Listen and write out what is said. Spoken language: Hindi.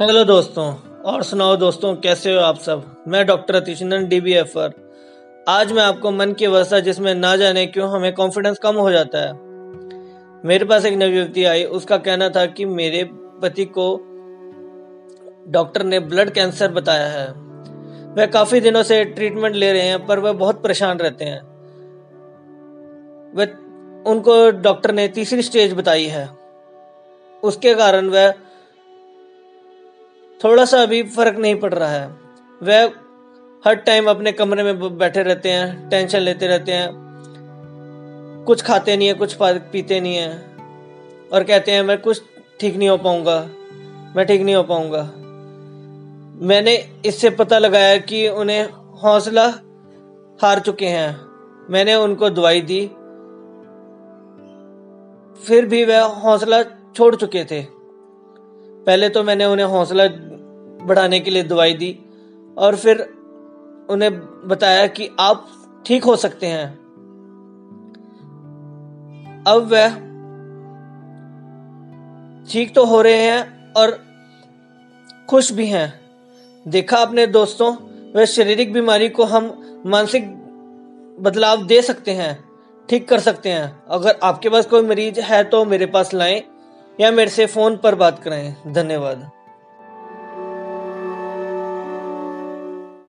हेलो दोस्तों, और सुनाओ दोस्तों, कैसे हो आप सब? मैं डॉक्टर अतिशनन डी बी एफर आज मैं आपको मन की अवस्था जिसमें ना जाने क्यों हमें कॉन्फिडेंस कम हो जाता है। मेरे पास एक नवी व्यक्ति आई, उसका कहना था कि मेरे पति को डॉक्टर ने ब्लड कैंसर बताया है। वह काफ़ी दिनों से ट्रीटमेंट ले रहे हैं, पर वह बहुत परेशान रहते हैं। वह, उनको डॉक्टर ने तीसरी स्टेज बताई है। उसके कारण वह थोड़ा सा अभी फ़र्क नहीं पड़ रहा है। वह हर टाइम अपने कमरे में बैठे रहते हैं, टेंशन लेते रहते हैं। कुछ खाते नहीं है, कुछ पीते नहीं है। और कहते हैं, मैं कुछ ठीक नहीं हो पाऊँगा, मैं ठीक नहीं हो पाऊँगा। मैंने इससे पता लगाया कि उन्हें हौसला हार चुके हैं। मैंने उनको दवाई दी। फिर भी वह हौसला छोड़ चुके थे। पहले तो मैंने उन्हें हौसला बढ़ाने के लिए दवाई दी और फिर उन्हें बताया कि आप ठीक हो सकते हैं। अब वह ठीक तो हो रहे हैं और खुश भी हैं। देखा अपने दोस्तों, वह शारीरिक बीमारी को हम मानसिक बदलाव दे सकते हैं, ठीक कर सकते हैं। अगर आपके पास कोई मरीज़ है तो मेरे पास लाएँ। या मेरे से फ़ोन पर बात करें। धन्यवाद।